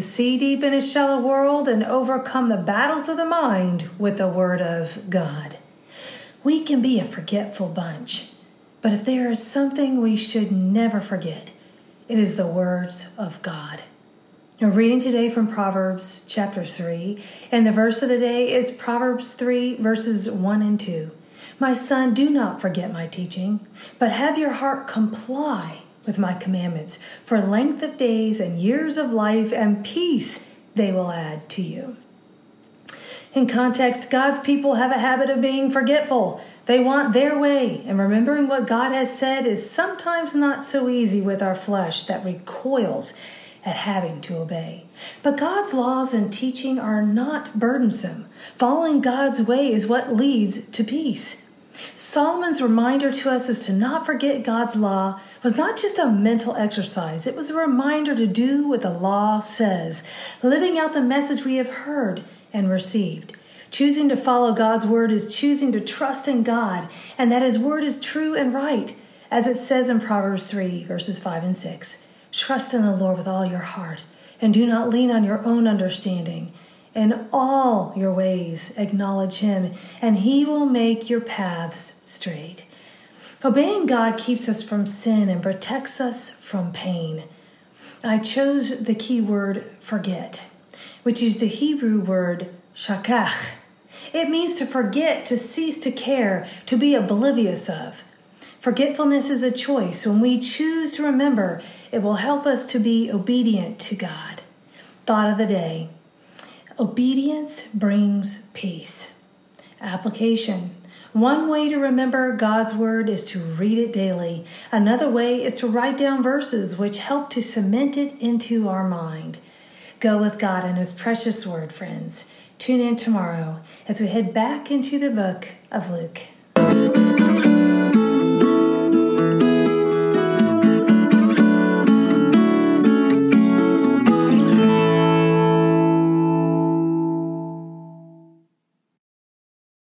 see deep in a shallow world and overcome the battles of the mind with the Word of God. We can be a forgetful bunch, but if there is something we should never forget, it is the words of God. Now, reading today from Proverbs chapter 3, and the verse of the day is Proverbs 3, verses 1 and 2. My son, do not forget my teaching, but have your heart comply with my commandments. For length of days and years of life and peace they will add to you. In context, God's people have a habit of being forgetful. They want their way, and remembering what God has said is sometimes not so easy with our flesh that recoils at having to obey. But God's laws and teaching are not burdensome. Following God's way is what leads to peace. Solomon's reminder to us is to not forget God's law was not just a mental exercise, it was a reminder to do what the law says, living out the message we have heard and received. Choosing to follow God's word is choosing to trust in God and that his word is true and right, as it says in Proverbs 3, verses 5 and 6. Trust in the Lord with all your heart, and do not lean on your own understanding. In all your ways, acknowledge Him, and He will make your paths straight. Obeying God keeps us from sin and protects us from pain. I chose the key word forget, which is the Hebrew word shakach. It means to forget, to cease to care, to be oblivious of. Forgetfulness is a choice. When we choose to remember, it will help us to be obedient to God. Thought of the day Obedience brings peace. Application One way to remember God's Word is to read it daily. Another way is to write down verses which help to cement it into our mind. Go with God and His precious Word, friends. Tune in tomorrow as we head back into the book of Luke.